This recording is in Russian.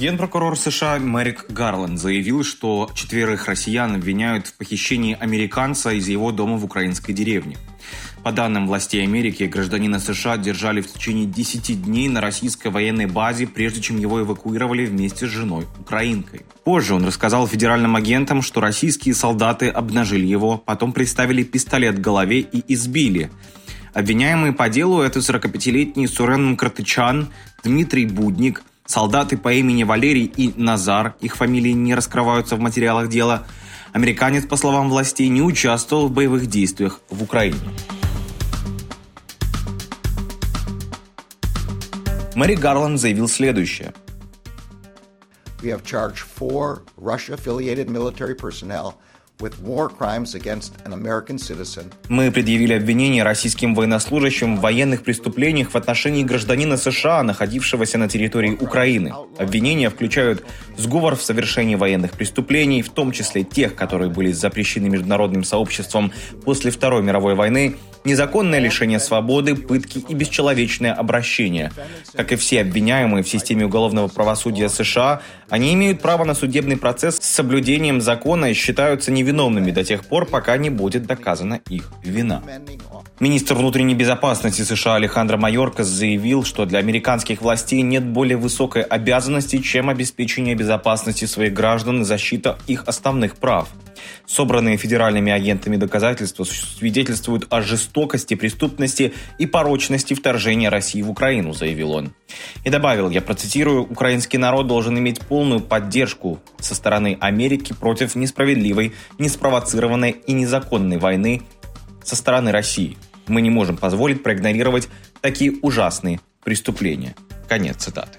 Генпрокурор США Мэрик Гарланд заявил, что четверых россиян обвиняют в похищении американца из его дома в украинской деревне. По данным властей Америки, гражданина США держали в течение 10 дней на российской военной базе, прежде чем его эвакуировали вместе с женой, украинкой. Позже он рассказал федеральным агентам, что российские солдаты обнажили его, потом приставили пистолет к голове и избили. Обвиняемые по делу это 45-летний Сурен Картычан, Дмитрий Будник, солдаты по имени Валерий и Назар, их фамилии не раскрываются в материалах дела. Американец, по словам властей, не участвовал в боевых действиях в Украине. Мэри Гарланд заявил следующее. We have charged four Russia-affiliated military personnel Мы предъявили обвинение российским военнослужащим в военных преступлениях в отношении гражданина США, находившегося на территории Украины. Обвинения включают сговор в совершении военных преступлений, в том числе тех, которые были запрещены международным сообществом после Второй мировой войны, незаконное лишение свободы, пытки и бесчеловечное обращение. Как и все обвиняемые в системе уголовного правосудия США, они имеют право на судебный процесс с соблюдением закона и считаются невиновными до тех пор, пока не будет доказана их вина. Министр внутренней безопасности США Алехандро Майоркас заявил, что для американских властей нет более высокой обязанности, чем обеспечение безопасности своих граждан и защита их основных прав. Собранные федеральными агентами доказательства свидетельствуют о жестокости, преступности и порочности вторжения России в Украину, заявил он. И добавил, я процитирую, украинский народ должен иметь полную поддержку со стороны Америки против несправедливой, неспровоцированной и незаконной войны со стороны России. Мы не можем позволить проигнорировать такие ужасные преступления. Конец цитаты.